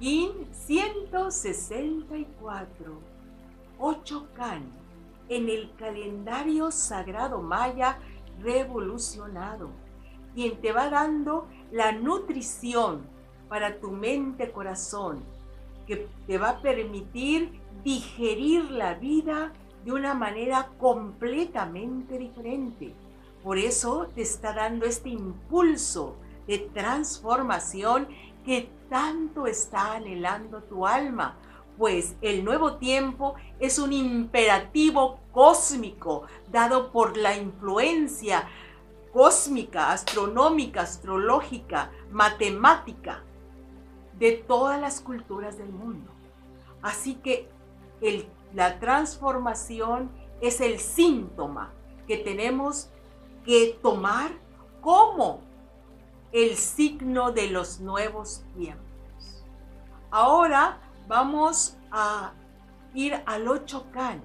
864, 8 Can, en el calendario sagrado maya revolucionado, quien te va dando la nutrición para tu mente-corazón, que te va a permitir digerir la vida de una manera completamente diferente. Por eso te está dando este impulso de transformación que tanto está anhelando tu alma, pues el nuevo tiempo es un imperativo cósmico dado por la influencia cósmica, astronómica, astrológica, matemática de todas las culturas del mundo. Así que la transformación es el síntoma que tenemos que tomar como el signo de los nuevos tiempos. Ahora vamos a ir al 8 Can.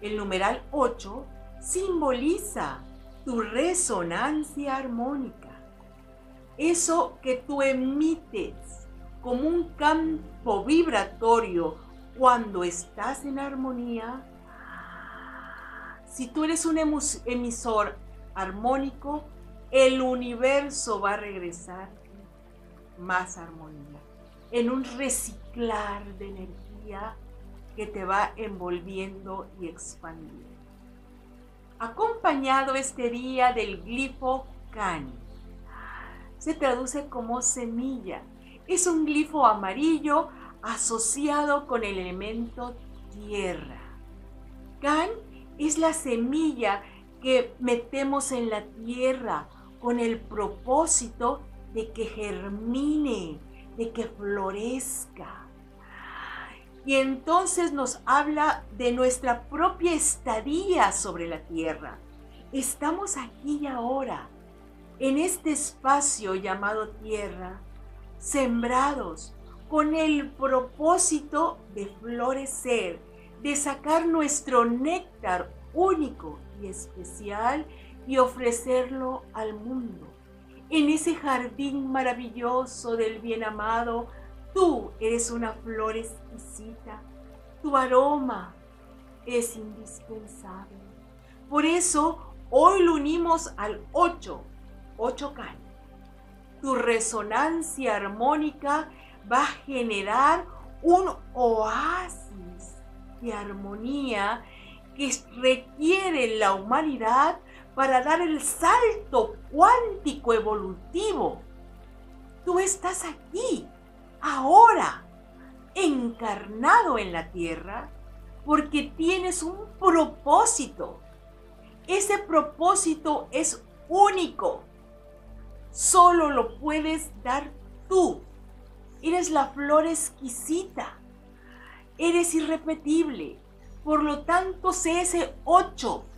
El numeral 8 simboliza tu resonancia armónica. Eso que tú emites como un campo vibratorio cuando estás en armonía. Si tú eres un emisor armónico, el universo va a regresar más armonía, en un reciclar de energía que te va envolviendo y expandiendo. Acompañado este día del glifo Can. Se traduce como semilla. Es un glifo amarillo asociado con el elemento tierra. Can es la semilla que metemos en la tierra con el propósito de que germine, de que florezca. Y entonces nos habla de nuestra propia estadía sobre la tierra. Estamos aquí y ahora, en este espacio llamado tierra, sembrados con el propósito de florecer, de sacar nuestro néctar único y especial y ofrecerlo al mundo. En ese jardín maravilloso del bien amado, tú eres una flor exquisita. Tu aroma es indispensable. Por eso hoy lo unimos al 8, 8 can. Tu resonancia armónica va a generar un oasis de armonía que requiere la humanidad para dar el salto cuántico evolutivo. Tú estás aquí, ahora, encarnado en la tierra, porque tienes un propósito. Ese propósito es único. Solo lo puedes dar tú. Eres la flor exquisita. Eres irrepetible. Por lo tanto, sé ese 8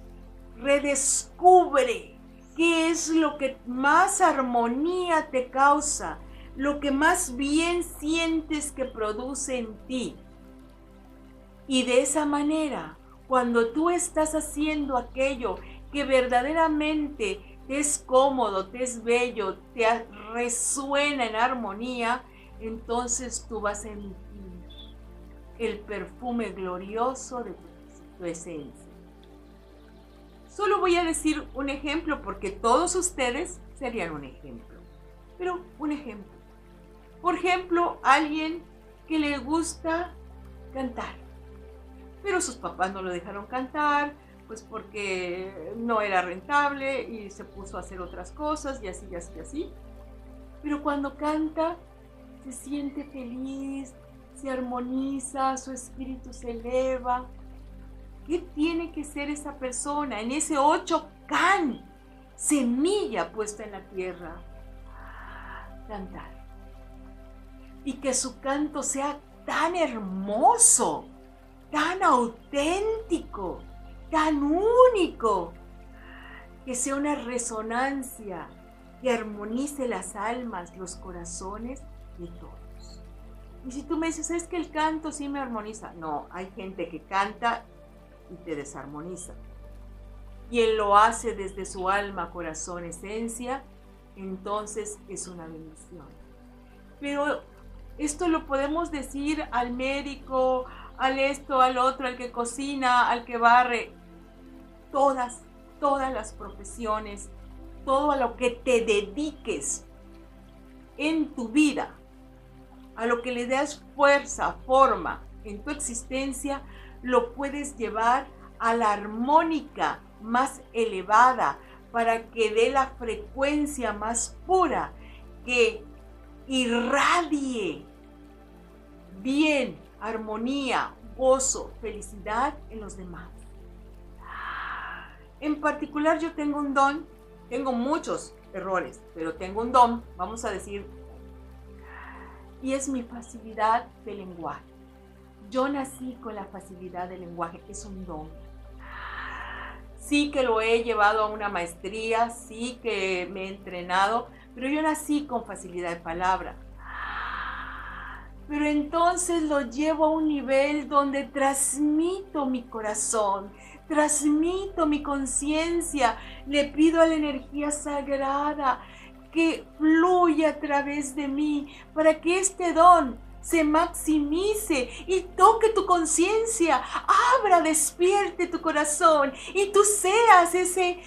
redescubre qué es lo que más armonía te causa, lo que más bien sientes que produce en ti. Y de esa manera, cuando tú estás haciendo aquello que verdaderamente te es cómodo, te es bello, te resuena en armonía, entonces tú vas a emitir el perfume glorioso de tu esencia. Solo voy a decir un ejemplo porque todos ustedes serían un ejemplo. Pero un ejemplo. Por ejemplo, alguien que le gusta cantar. Pero sus papás no lo dejaron cantar, pues porque no era rentable y se puso a hacer otras cosas y así, y así, y así. Pero cuando canta, se siente feliz, se armoniza, su espíritu se eleva ¿Qué tiene que ser esa persona en ese ocho can? Semilla puesta en la tierra. Cantar. Y que su canto sea tan hermoso, tan auténtico, tan único, que sea una resonancia que armonice las almas, los corazones de todos. Y si tú me dices, es que el canto sí me armoniza. No, hay gente que canta y te desarmoniza. Él lo hace desde su alma, corazón, esencia, entonces es una bendición. Pero Esto lo podemos decir al médico, al esto, al otro, al que cocina, al que barre. Todas, todas las profesiones, todo a lo que te dediques en tu vida, a lo que le das fuerza, forma en tu existencia, lo puedes llevar a la armónica más elevada para que dé la frecuencia más pura que irradie bien, armonía, gozo, felicidad en los demás. En particular yo tengo un don, tengo muchos errores, pero tengo un don, vamos a decir, y es mi facilidad de lenguaje. Yo nací con la facilidad del lenguaje, es un don. Sí que lo he llevado a una maestría, sí que me he entrenado, pero yo nací con facilidad de palabra. Pero entonces lo llevo a un nivel donde transmito mi corazón, transmito mi conciencia, le pido a la energía sagrada que fluya a través de mí para que este don se maximice y toque tu conciencia, abra, despierte tu corazón y tú seas ese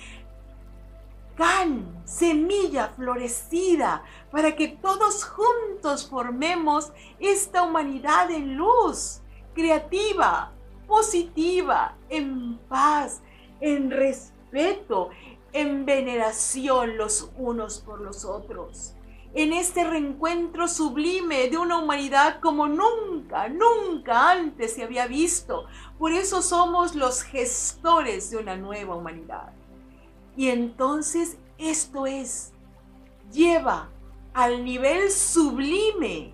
can, semilla florecida, para que todos juntos formemos esta humanidad en luz, creativa, positiva, en paz, en respeto, en veneración los unos por los otros. En este reencuentro sublime de una humanidad como nunca, nunca antes se había visto. Por eso somos los gestores de una nueva humanidad. Y entonces esto es, lleva al nivel sublime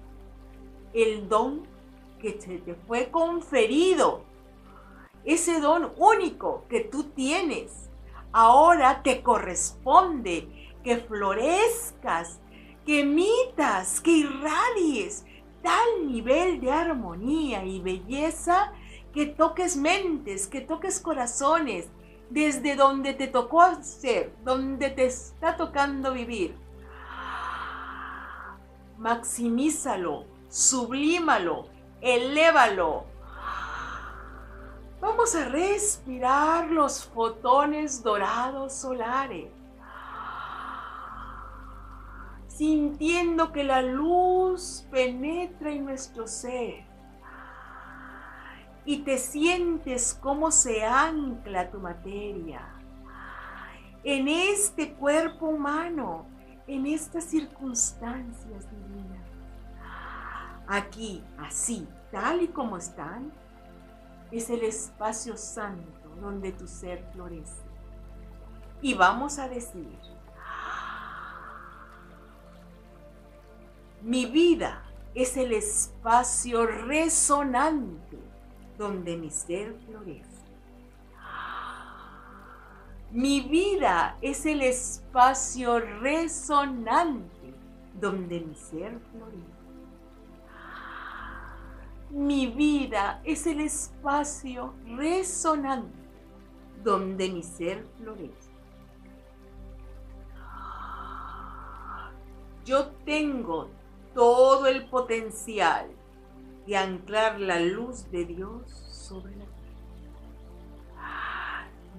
el don que te fue conferido, ese don único que tú tienes. Ahora te corresponde que florezcas, que emitas, que irradies tal nivel de armonía y belleza que toques mentes, que toques corazones, desde donde te tocó ser, donde te está tocando vivir. Maximízalo, sublímalo, elévalo. Vamos a respirar los fotones dorados solares, sintiendo que la luz penetra en nuestro ser y te sientes cómo se ancla tu materia en este cuerpo humano, en estas circunstancias divinas. Aquí, así, tal y como están, es el espacio santo donde tu ser florece. Y vamos a decir, mi vida es el espacio resonante donde mi ser florece. Mi vida es el espacio resonante donde mi ser florece. Mi vida es el espacio resonante donde mi ser florece. Yo tengo todo el potencial y anclar la luz de Dios sobre la tierra.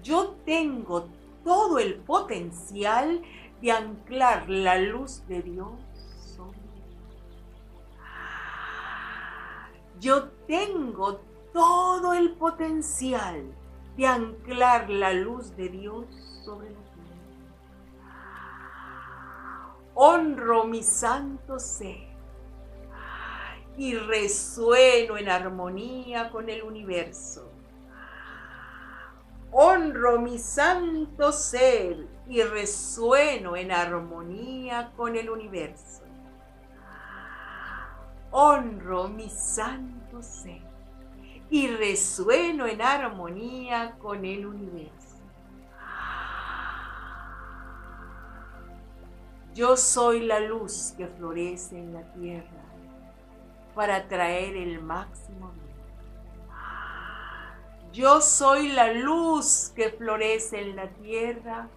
Yo tengo todo el potencial de anclar la luz de Dios sobre la tierra. Yo tengo todo el potencial de anclar la luz de Dios sobre la tierra. Honro mi santo ser y resueno en armonía con el universo. Honro mi santo ser y resueno en armonía con el universo. Honro mi santo ser y resueno en armonía con el universo. Yo soy la luz que florece en la tierra para traer el máximo bien. Yo soy la luz que florece en la tierra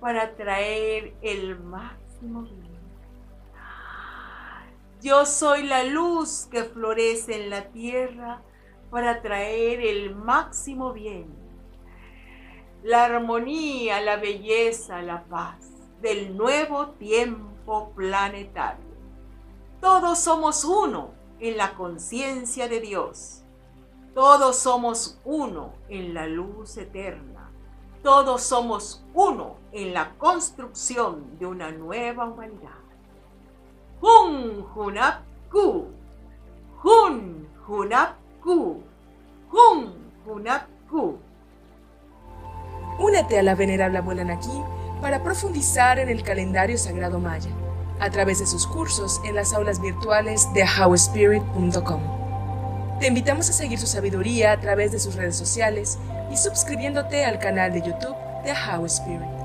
para traer el máximo bien. Yo soy la luz que florece en la tierra para traer el máximo bien. La armonía, la belleza, la paz del nuevo tiempo planetario. Todos somos uno en la conciencia de Dios. Todos somos uno en la luz eterna. Todos somos uno en la construcción de una nueva humanidad. Hun Hunap Ku. Hun Hunap Ku. Ku. Únete a la venerable abuela Naki para profundizar en el calendario sagrado maya a través de sus cursos en las aulas virtuales de howspirit.com. Te invitamos a seguir su sabiduría a través de sus redes sociales y suscribiéndote al canal de YouTube de How Spirit.